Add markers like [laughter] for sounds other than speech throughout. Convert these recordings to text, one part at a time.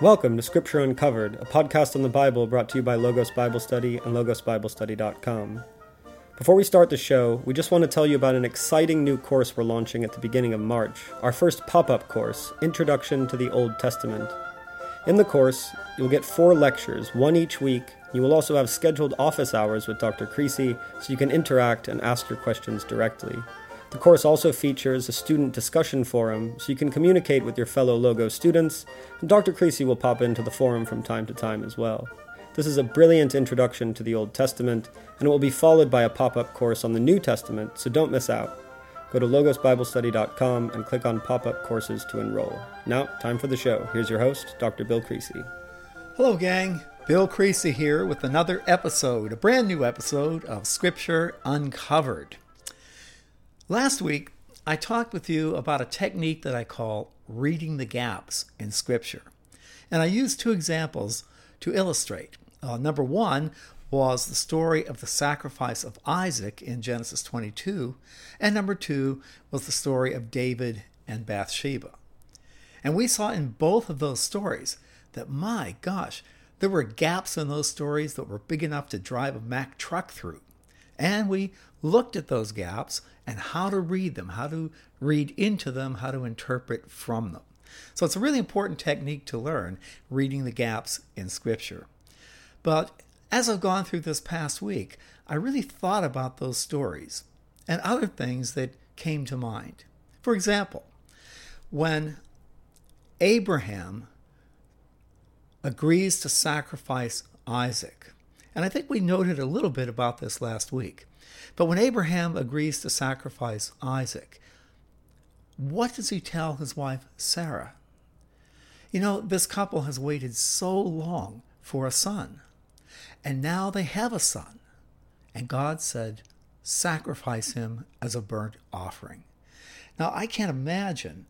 Welcome to Scripture Uncovered, a podcast on the Bible brought to you by Logos Bible Study and logosbiblestudy.com. Before we start the show, we just want to tell you about an exciting new course we're launching at the beginning of March, our first pop up course, Introduction to the Old Testament. In the course, you'll get four lectures, one each week. You will also have scheduled office hours with Dr. Creasy so you can interact and ask your questions directly. The course also features a student discussion forum so you can communicate with your fellow Logo students, and Dr. Creasy will pop into the forum from time to time as well. This is a brilliant introduction to the Old Testament, and it will be followed by a pop up course on the New Testament, so don't miss out. Go to logosbiblestudy.com and click on pop up courses to enroll. Now, time for the show. Here's your host, Dr. Bill Creasy. Hello, gang. Bill Creasy here with another episode, a brand new episode of Scripture Uncovered. Last week, I talked with you about a technique that I call reading the gaps in Scripture. And I used two examples to illustrate. Uh, number one was the story of the sacrifice of Isaac in Genesis 22, and number two was the story of David and Bathsheba. And we saw in both of those stories that, my gosh, there were gaps in those stories that were big enough to drive a Mack truck through. And we looked at those gaps and how to read them, how to read into them, how to interpret from them. So it's a really important technique to learn, reading the gaps in Scripture. But as I've gone through this past week, I really thought about those stories and other things that came to mind. For example, when Abraham agrees to sacrifice Isaac, and I think we noted a little bit about this last week. But when Abraham agrees to sacrifice Isaac, what does he tell his wife Sarah? You know, this couple has waited so long for a son, and now they have a son. And God said, Sacrifice him as a burnt offering. Now, I can't imagine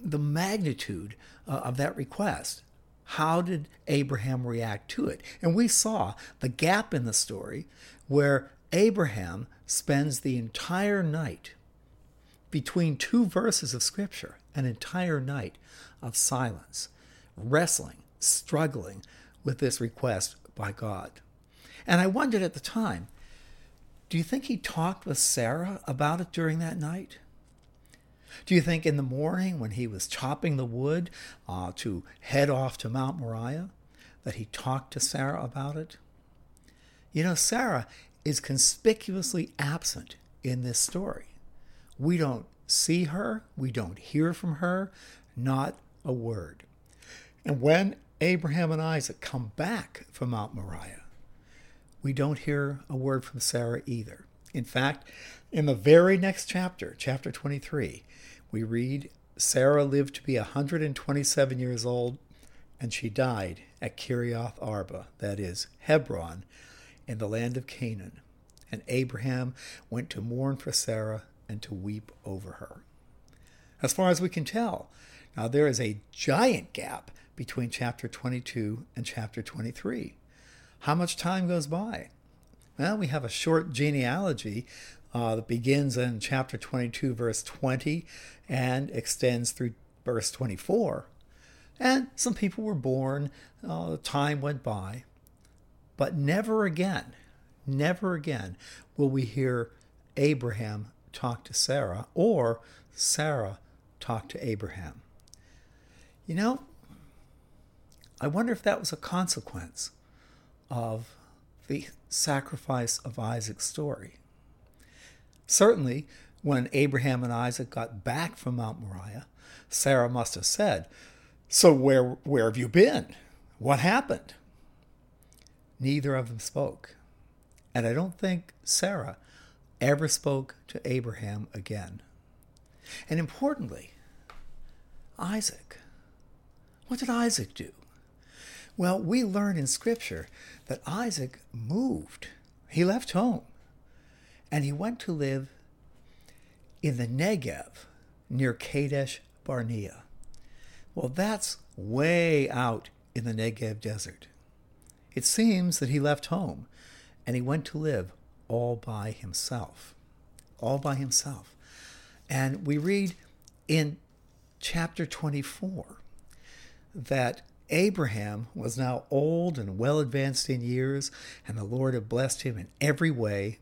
the magnitude uh, of that request. How did Abraham react to it? And we saw the gap in the story where Abraham spends the entire night between two verses of Scripture, an entire night of silence, wrestling, struggling with this request by God. And I wondered at the time, do you think he talked with Sarah about it during that night? Do you think in the morning when he was chopping the wood uh, to head off to Mount Moriah that he talked to Sarah about it? You know, Sarah is conspicuously absent in this story. We don't see her, we don't hear from her, not a word. And when Abraham and Isaac come back from Mount Moriah, we don't hear a word from Sarah either. In fact, in the very next chapter, chapter 23, we read Sarah lived to be 127 years old, and she died at Kiriath Arba, that is, Hebron, in the land of Canaan, and Abraham went to mourn for Sarah and to weep over her. As far as we can tell, now there is a giant gap between chapter 22 and chapter 23. How much time goes by? Well, we have a short genealogy uh, that begins in chapter 22, verse 20, and extends through verse 24. And some people were born, uh, time went by. But never again, never again will we hear Abraham talk to Sarah or Sarah talk to Abraham. You know, I wonder if that was a consequence of the sacrifice of Isaac's story. Certainly, when Abraham and Isaac got back from Mount Moriah, Sarah must have said, So where, where have you been? What happened? Neither of them spoke. And I don't think Sarah ever spoke to Abraham again. And importantly, Isaac. What did Isaac do? Well, we learn in Scripture that Isaac moved. He left home and he went to live in the Negev near Kadesh Barnea. Well, that's way out in the Negev desert. It seems that he left home and he went to live all by himself. All by himself. And we read in chapter 24 that Abraham was now old and well advanced in years, and the Lord had blessed him in every way.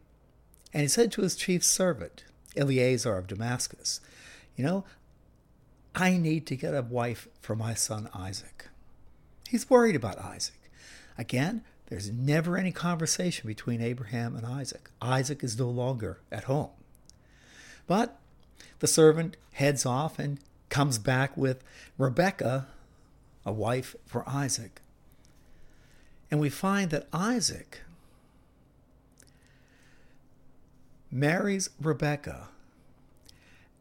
And he said to his chief servant, Eliezer of Damascus, You know, I need to get a wife for my son Isaac. He's worried about Isaac. Again, there's never any conversation between Abraham and Isaac. Isaac is no longer at home. But the servant heads off and comes back with Rebekah, a wife for Isaac. And we find that Isaac marries Rebekah,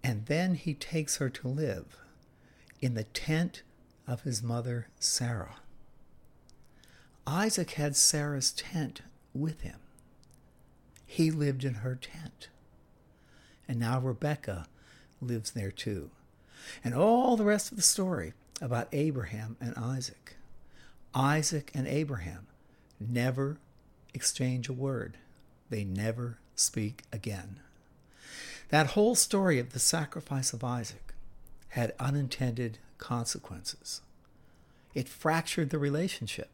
and then he takes her to live in the tent of his mother Sarah. Isaac had Sarah's tent with him. He lived in her tent. And now Rebekah lives there too. And all the rest of the story about Abraham and Isaac. Isaac and Abraham never exchange a word, they never speak again. That whole story of the sacrifice of Isaac had unintended consequences. It fractured the relationship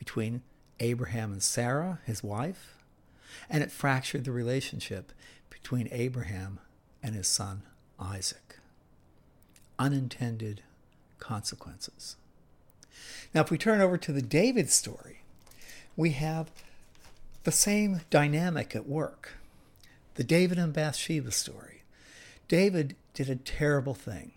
between Abraham and Sarah, his wife, and it fractured the relationship between Abraham and his son Isaac. Unintended consequences. Now, if we turn over to the David story, we have the same dynamic at work. The David and Bathsheba story. David did a terrible thing.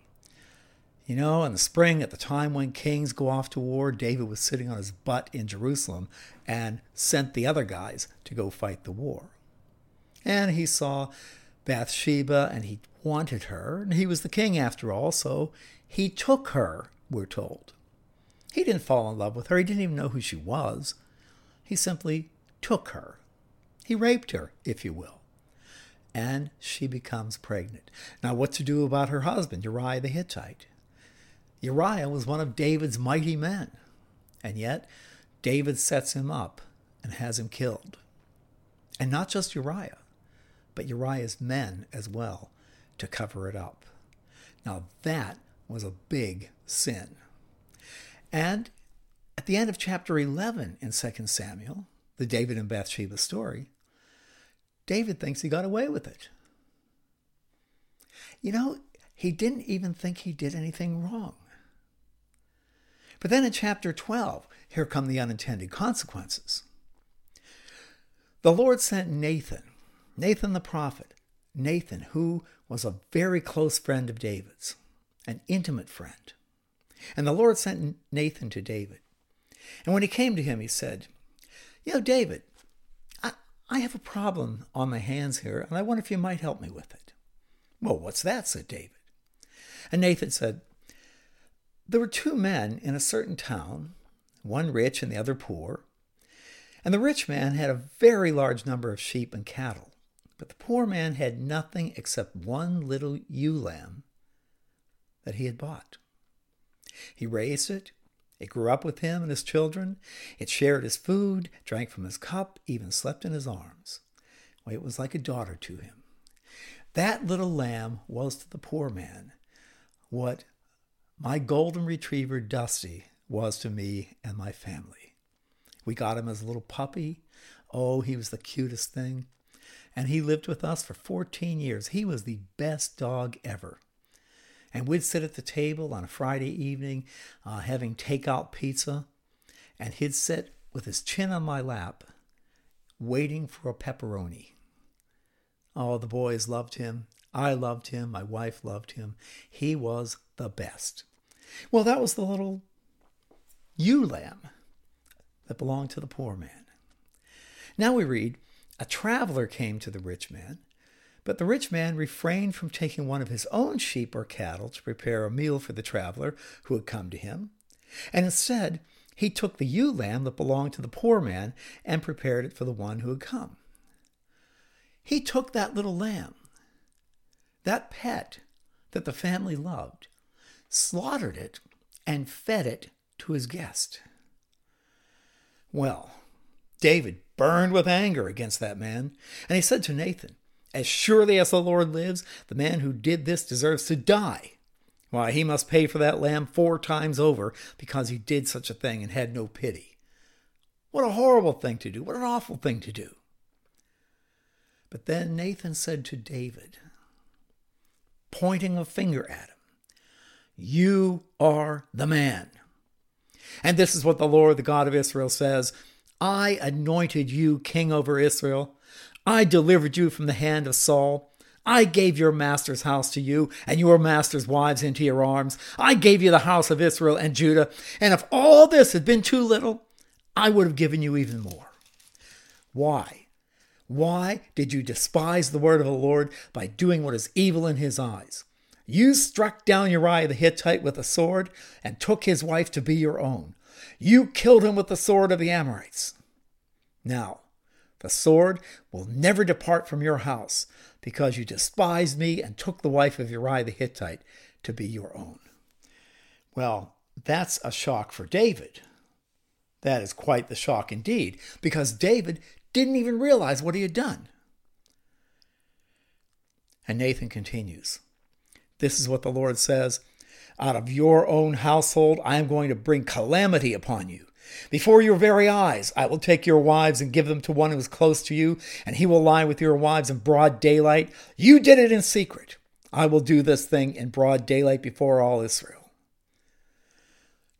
You know, in the spring, at the time when kings go off to war, David was sitting on his butt in Jerusalem and sent the other guys to go fight the war. And he saw Bathsheba and he wanted her. And he was the king after all, so he took her, we're told. He didn't fall in love with her, he didn't even know who she was. He simply took her. He raped her, if you will. And she becomes pregnant. Now, what to do about her husband, Uriah the Hittite? Uriah was one of David's mighty men, and yet David sets him up and has him killed. And not just Uriah, but Uriah's men as well to cover it up. Now that was a big sin. And at the end of chapter 11 in 2 Samuel, the David and Bathsheba story, David thinks he got away with it. You know, he didn't even think he did anything wrong. But then in chapter 12, here come the unintended consequences. The Lord sent Nathan, Nathan the prophet, Nathan, who was a very close friend of David's, an intimate friend. And the Lord sent Nathan to David. And when he came to him, he said, You know, David, I, I have a problem on my hands here, and I wonder if you might help me with it. Well, what's that? said David. And Nathan said, there were two men in a certain town, one rich and the other poor. And the rich man had a very large number of sheep and cattle, but the poor man had nothing except one little ewe lamb that he had bought. He raised it, it grew up with him and his children, it shared his food, drank from his cup, even slept in his arms. It was like a daughter to him. That little lamb was to the poor man what my golden retriever, Dusty, was to me and my family. We got him as a little puppy. Oh, he was the cutest thing. And he lived with us for 14 years. He was the best dog ever. And we'd sit at the table on a Friday evening uh, having takeout pizza, and he'd sit with his chin on my lap, waiting for a pepperoni. Oh, the boys loved him. I loved him. My wife loved him. He was the best. Well, that was the little ewe lamb that belonged to the poor man. Now we read A traveler came to the rich man, but the rich man refrained from taking one of his own sheep or cattle to prepare a meal for the traveler who had come to him, and instead he took the ewe lamb that belonged to the poor man and prepared it for the one who had come. He took that little lamb, that pet that the family loved, slaughtered it, and fed it to his guest. Well, David burned with anger against that man, and he said to Nathan, As surely as the Lord lives, the man who did this deserves to die. Why, he must pay for that lamb four times over because he did such a thing and had no pity. What a horrible thing to do. What an awful thing to do. But then Nathan said to David, pointing a finger at him, You are the man. And this is what the Lord, the God of Israel, says I anointed you king over Israel. I delivered you from the hand of Saul. I gave your master's house to you and your master's wives into your arms. I gave you the house of Israel and Judah. And if all this had been too little, I would have given you even more. Why? Why did you despise the word of the Lord by doing what is evil in his eyes? You struck down Uriah the Hittite with a sword and took his wife to be your own. You killed him with the sword of the Amorites. Now, the sword will never depart from your house, because you despised me and took the wife of Uriah the Hittite to be your own. Well, that's a shock for David. That is quite the shock indeed, because David didn't even realize what he had done. And Nathan continues This is what the Lord says Out of your own household, I am going to bring calamity upon you. Before your very eyes, I will take your wives and give them to one who is close to you, and he will lie with your wives in broad daylight. You did it in secret. I will do this thing in broad daylight before all Israel.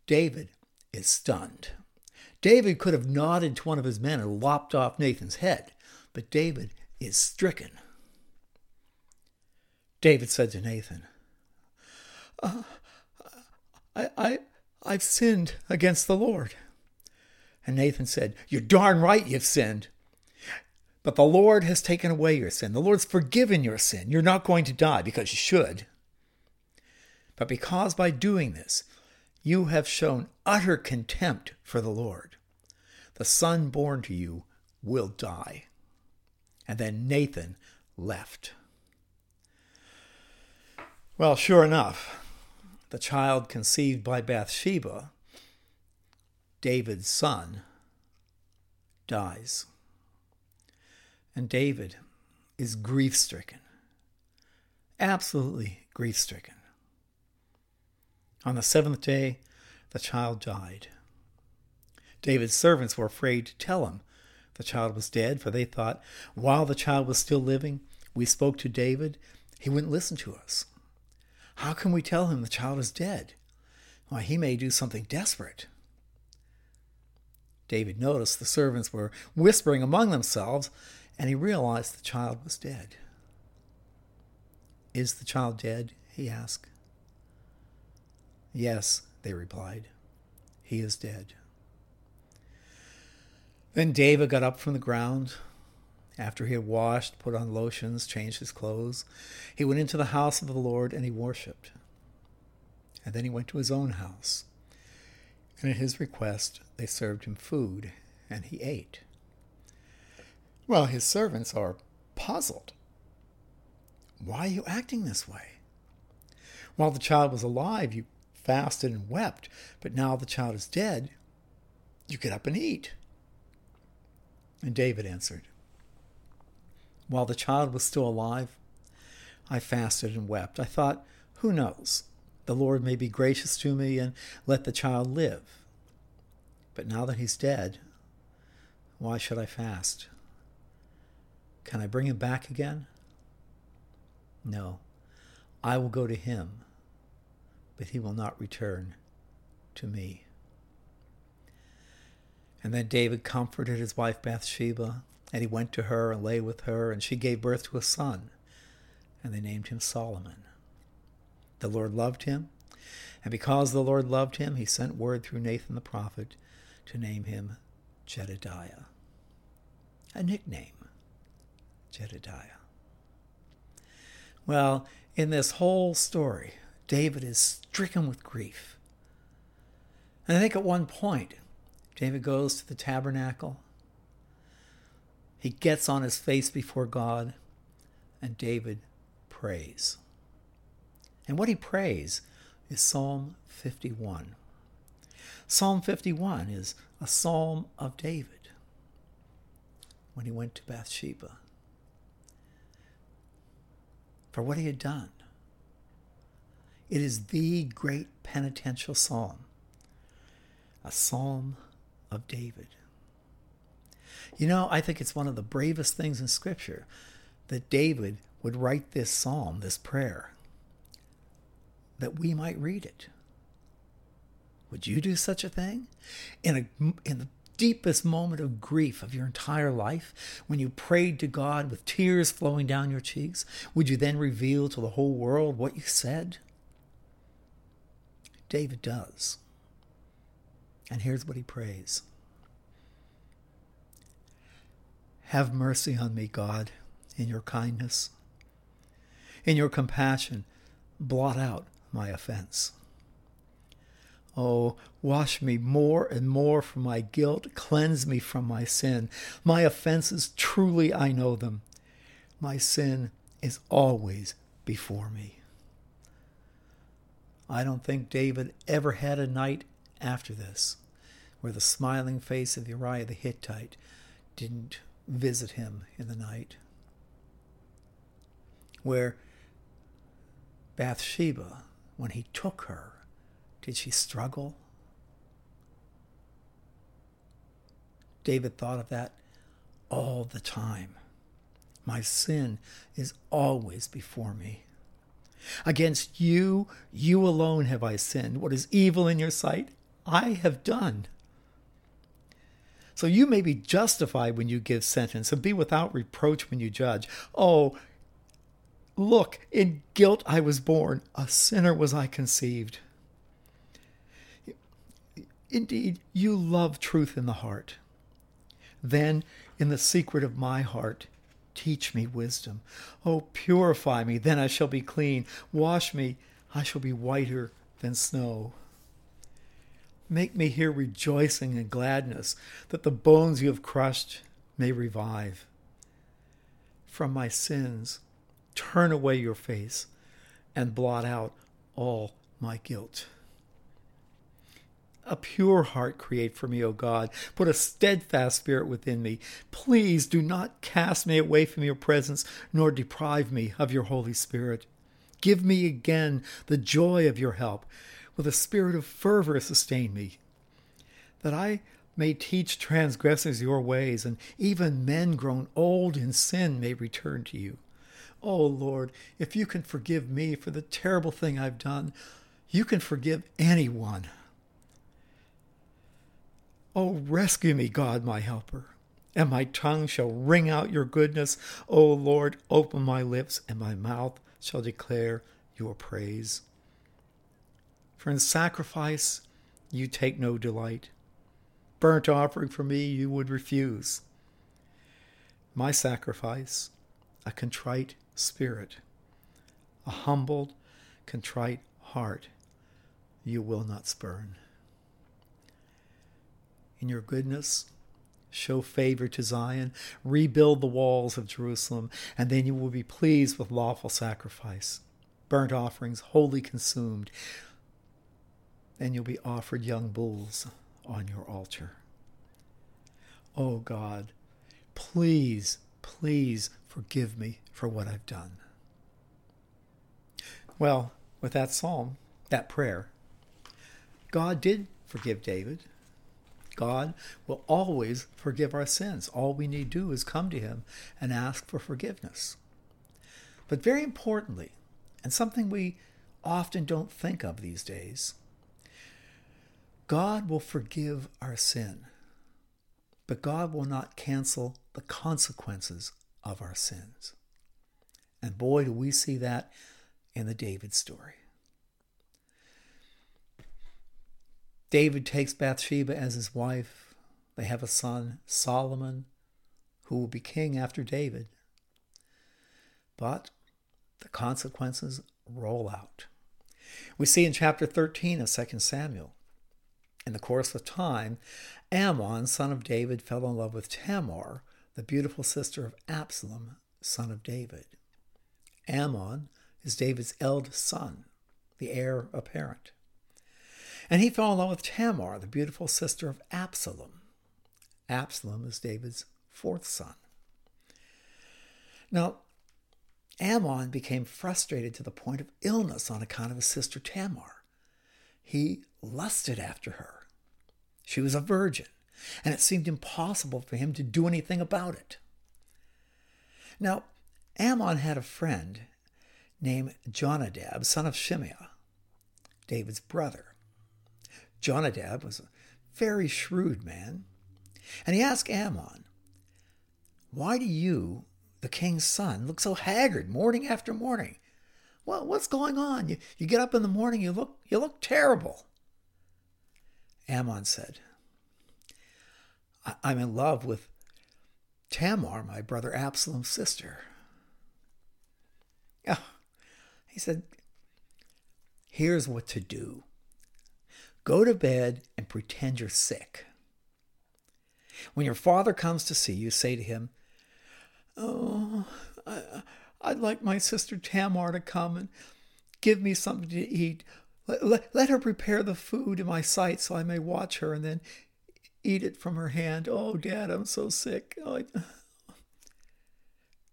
David is stunned. David could have nodded to one of his men and lopped off Nathan's head, but David is stricken. David said to Nathan, I, I, I've sinned against the Lord. And Nathan said, You're darn right you've sinned. But the Lord has taken away your sin. The Lord's forgiven your sin. You're not going to die because you should. But because by doing this, you have shown utter contempt for the Lord, the son born to you will die. And then Nathan left. Well, sure enough, the child conceived by Bathsheba David's son, dies. And David is grief stricken, absolutely grief stricken. On the seventh day, the child died. David's servants were afraid to tell him the child was dead, for they thought, while the child was still living, we spoke to David, he wouldn't listen to us. How can we tell him the child is dead? Why, he may do something desperate. David noticed the servants were whispering among themselves, and he realized the child was dead. Is the child dead? he asked. Yes, they replied. He is dead. Then David got up from the ground. After he had washed, put on lotions, changed his clothes, he went into the house of the Lord and he worshipped. And then he went to his own house. And at his request, they served him food, and he ate. Well, his servants are puzzled. Why are you acting this way? While the child was alive, you fasted and wept, but now the child is dead, you get up and eat. And David answered, While the child was still alive, I fasted and wept. I thought, Who knows? The Lord may be gracious to me and let the child live. But now that he's dead, why should I fast? Can I bring him back again? No, I will go to him, but he will not return to me. And then David comforted his wife Bathsheba, and he went to her and lay with her, and she gave birth to a son, and they named him Solomon. The Lord loved him, and because the Lord loved him, he sent word through Nathan the prophet to name him Jedediah. A nickname, Jedediah. Well, in this whole story, David is stricken with grief. And I think at one point, David goes to the tabernacle. He gets on his face before God, and David prays. And what he prays is Psalm 51. Psalm 51 is a psalm of David when he went to Bathsheba for what he had done. It is the great penitential psalm, a psalm of David. You know, I think it's one of the bravest things in Scripture that David would write this psalm, this prayer, that we might read it. Would you do such a thing? In, a, in the deepest moment of grief of your entire life, when you prayed to God with tears flowing down your cheeks, would you then reveal to the whole world what you said? David does. And here's what he prays Have mercy on me, God, in your kindness. In your compassion, blot out my offense. Oh, wash me more and more from my guilt, cleanse me from my sin. My offenses, truly I know them. My sin is always before me. I don't think David ever had a night after this where the smiling face of Uriah the Hittite didn't visit him in the night. Where Bathsheba, when he took her, did she struggle? David thought of that all the time. My sin is always before me. Against you, you alone have I sinned. What is evil in your sight, I have done. So you may be justified when you give sentence and be without reproach when you judge. Oh, look, in guilt I was born, a sinner was I conceived. Indeed, you love truth in the heart. Then, in the secret of my heart, teach me wisdom. Oh, purify me, then I shall be clean. Wash me, I shall be whiter than snow. Make me hear rejoicing and gladness, that the bones you have crushed may revive. From my sins, turn away your face and blot out all my guilt. A pure heart create for me, O God. Put a steadfast spirit within me. Please do not cast me away from your presence, nor deprive me of your Holy Spirit. Give me again the joy of your help. With a spirit of fervor, sustain me, that I may teach transgressors your ways, and even men grown old in sin may return to you. Oh Lord, if you can forgive me for the terrible thing I've done, you can forgive anyone. Oh, rescue me, God, my helper, and my tongue shall ring out your goodness. O Lord, open my lips, and my mouth shall declare your praise. For in sacrifice you take no delight. Burnt offering for me you would refuse. My sacrifice, a contrite spirit, a humbled, contrite heart, you will not spurn in your goodness. Show favor to Zion, rebuild the walls of Jerusalem, and then you will be pleased with lawful sacrifice, burnt offerings wholly consumed. Then you'll be offered young bulls on your altar. Oh God, please, please forgive me for what I've done. Well, with that psalm, that prayer, God did forgive David. God will always forgive our sins. All we need do is come to Him and ask for forgiveness. But very importantly, and something we often don't think of these days, God will forgive our sin, but God will not cancel the consequences of our sins. And boy, do we see that in the David story. David takes Bathsheba as his wife. They have a son, Solomon, who will be king after David. But the consequences roll out. We see in chapter 13 of 2 Samuel. In the course of time, Amnon, son of David, fell in love with Tamar, the beautiful sister of Absalom, son of David. Amnon is David's eldest son, the heir apparent. And he fell in love with Tamar, the beautiful sister of Absalom. Absalom is David's fourth son. Now, Ammon became frustrated to the point of illness on account of his sister Tamar. He lusted after her. She was a virgin, and it seemed impossible for him to do anything about it. Now, Ammon had a friend named Jonadab, son of Shimeah, David's brother. Jonadab was a very shrewd man, and he asked Ammon, Why do you, the king's son, look so haggard morning after morning? Well, what's going on? You, you get up in the morning, you look, you look terrible. Ammon said, I'm in love with Tamar, my brother Absalom's sister. Oh, he said, Here's what to do go to bed and pretend you're sick. When your father comes to see you, say to him, Oh, I, would like my sister Tamar to come and give me something to eat. Let, let, let her prepare the food in my sight so I may watch her and then eat it from her hand. Oh, Dad, I'm so sick. Oh, I... [laughs]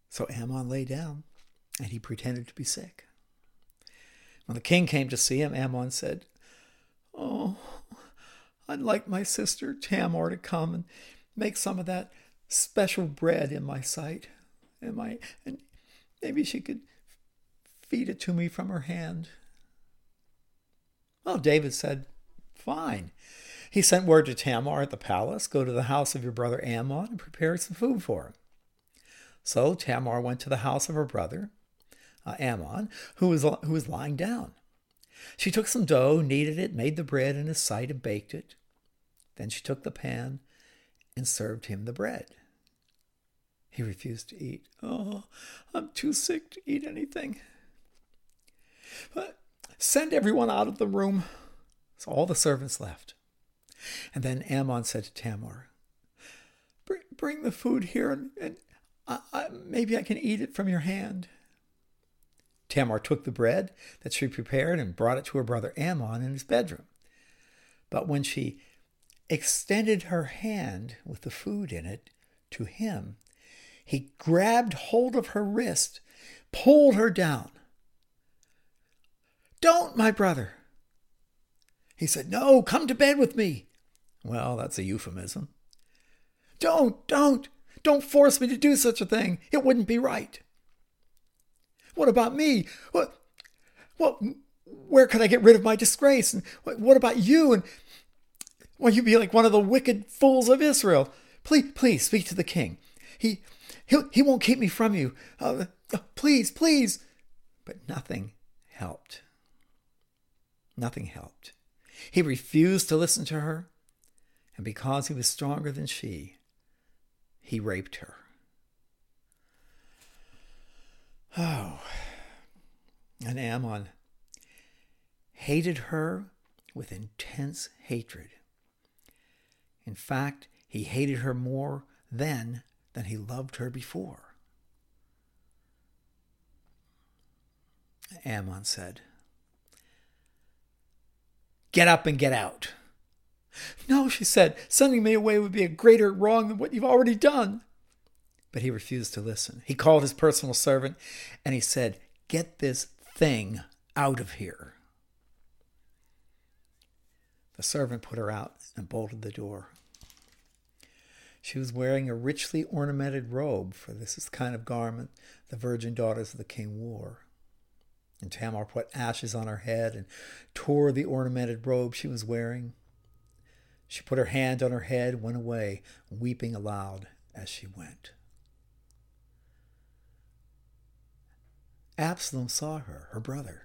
So Ammon lay down and he pretended to be sick. When the king came to see him, Ammon said, Oh, I'd like my sister Tamar to come and make some of that special bread in my sight. And, my, and maybe she could feed it to me from her hand. Well, David said, Fine. He sent word to Tamar at the palace Go to the house of your brother Ammon and prepare some food for him. So Tamar went to the house of her brother uh, Ammon, who was, who was lying down. She took some dough, kneaded it, made the bread in his sight, and baked it. Then she took the pan and served him the bread. He refused to eat. Oh, I'm too sick to eat anything. But send everyone out of the room. So all the servants left. And then Ammon said to Tamar, Bring, bring the food here, and, and I, I, maybe I can eat it from your hand. Tamar took the bread that she prepared and brought it to her brother Ammon in his bedroom. But when she extended her hand with the food in it to him, he grabbed hold of her wrist, pulled her down. Don't, my brother. He said, No, come to bed with me. Well, that's a euphemism. Don't, don't, don't force me to do such a thing. It wouldn't be right. What about me? What, what, where could I get rid of my disgrace? And what, what about you? And well, you be like one of the wicked fools of Israel. Please, please speak to the king. He, he'll, he won't keep me from you. Uh, please, please. But nothing helped. Nothing helped. He refused to listen to her, and because he was stronger than she, he raped her. Oh, and Ammon hated her with intense hatred. In fact, he hated her more then than he loved her before. Ammon said, Get up and get out. No, she said, sending me away would be a greater wrong than what you've already done. But he refused to listen. He called his personal servant and he said, Get this thing out of here. The servant put her out and bolted the door. She was wearing a richly ornamented robe, for this is the kind of garment the virgin daughters of the king wore. And Tamar put ashes on her head and tore the ornamented robe she was wearing. She put her hand on her head, went away, weeping aloud as she went. Absalom saw her, her brother,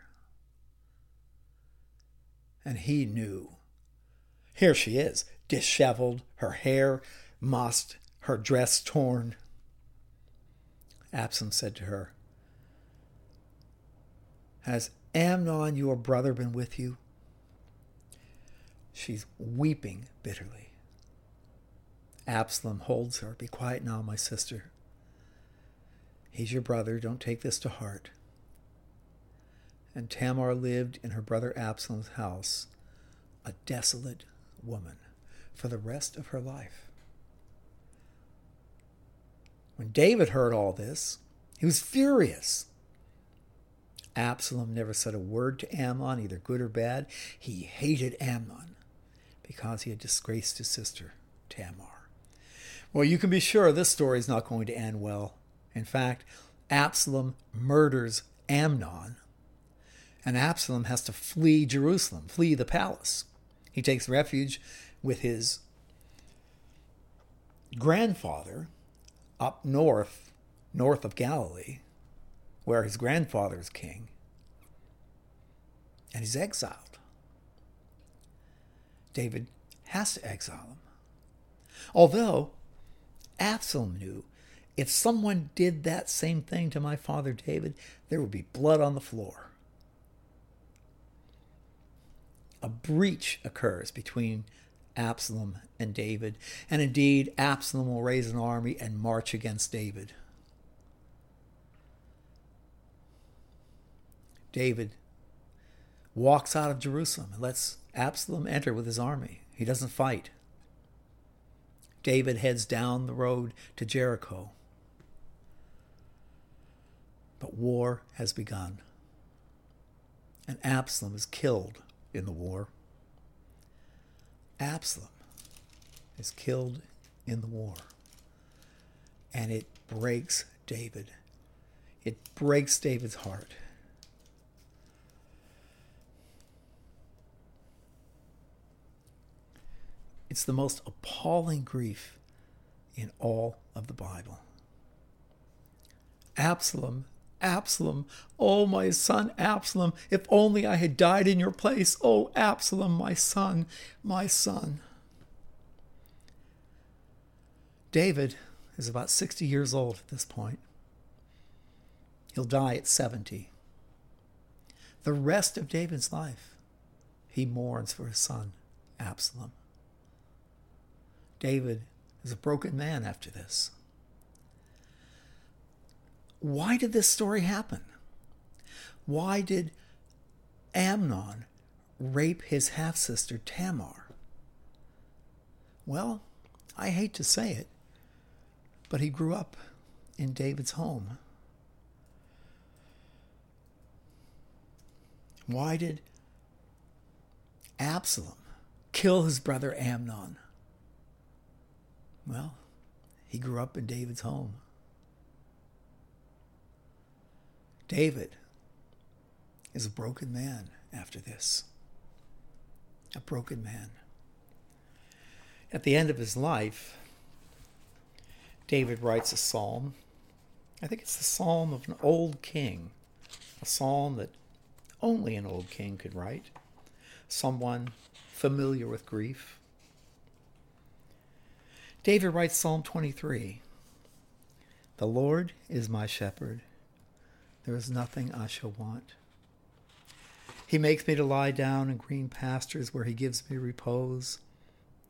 and he knew. Here she is, disheveled, her hair mossed, her dress torn. Absalom said to her, Has Amnon, your brother, been with you? She's weeping bitterly. Absalom holds her. Be quiet now, my sister. He's your brother. Don't take this to heart. And Tamar lived in her brother Absalom's house, a desolate woman, for the rest of her life. When David heard all this, he was furious. Absalom never said a word to Amnon, either good or bad. He hated Amnon because he had disgraced his sister, Tamar. Well, you can be sure this story is not going to end well. In fact, Absalom murders Amnon, and Absalom has to flee Jerusalem, flee the palace. He takes refuge with his grandfather up north, north of Galilee, where his grandfather is king, and he's exiled. David has to exile him. Although Absalom knew if someone did that same thing to my father David, there would be blood on the floor. A breach occurs between Absalom and David, and indeed, Absalom will raise an army and march against David. David walks out of Jerusalem and lets Absalom enter with his army. He doesn't fight. David heads down the road to Jericho. But war has begun. And Absalom is killed in the war. Absalom is killed in the war. And it breaks David. It breaks David's heart. It's the most appalling grief in all of the Bible. Absalom, Absalom, oh, my son Absalom, if only I had died in your place. Oh, Absalom, my son, my son. David is about 60 years old at this point. He'll die at 70. The rest of David's life, he mourns for his son, Absalom. David is a broken man after this. Why did this story happen? Why did Amnon rape his half sister Tamar? Well, I hate to say it, but he grew up in David's home. Why did Absalom kill his brother Amnon? Well, he grew up in David's home. David is a broken man after this. A broken man. At the end of his life, David writes a psalm. I think it's the psalm of an old king, a psalm that only an old king could write, someone familiar with grief. David writes Psalm 23 The Lord is my shepherd, there is nothing I shall want. He makes me to lie down in green pastures where he gives me repose.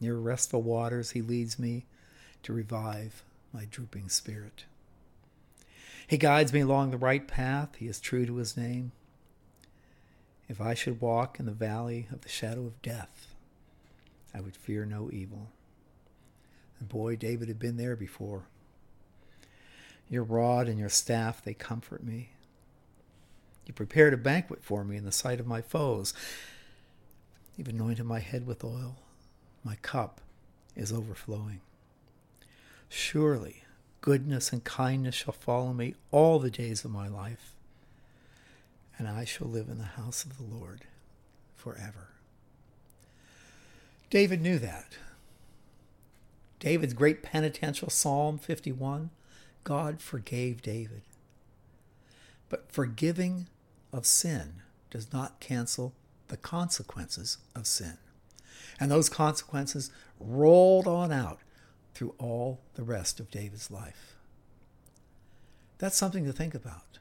Near restful waters, he leads me to revive my drooping spirit. He guides me along the right path. He is true to his name. If I should walk in the valley of the shadow of death, I would fear no evil. And boy, David had been there before. Your rod and your staff, they comfort me. You prepared a banquet for me in the sight of my foes. You've anointed my head with oil. My cup is overflowing. Surely goodness and kindness shall follow me all the days of my life, and I shall live in the house of the Lord forever. David knew that. David's great penitential Psalm 51 God forgave David. But forgiving of sin does not cancel the consequences of sin. And those consequences rolled on out through all the rest of David's life. That's something to think about.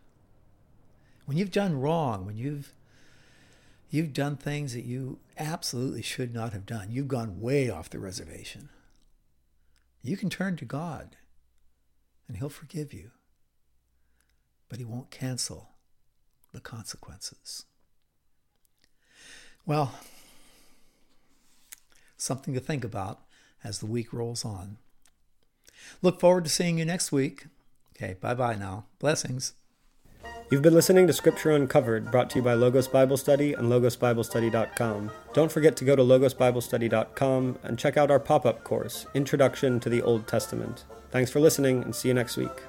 When you've done wrong, when you've you've done things that you absolutely should not have done, you've gone way off the reservation. You can turn to God and He'll forgive you, but He won't cancel the consequences. Well, something to think about as the week rolls on. Look forward to seeing you next week. Okay, bye bye now. Blessings. You've been listening to Scripture Uncovered, brought to you by Logos Bible Study and logosbiblestudy.com. Don't forget to go to logosbiblestudy.com and check out our pop up course, Introduction to the Old Testament. Thanks for listening, and see you next week.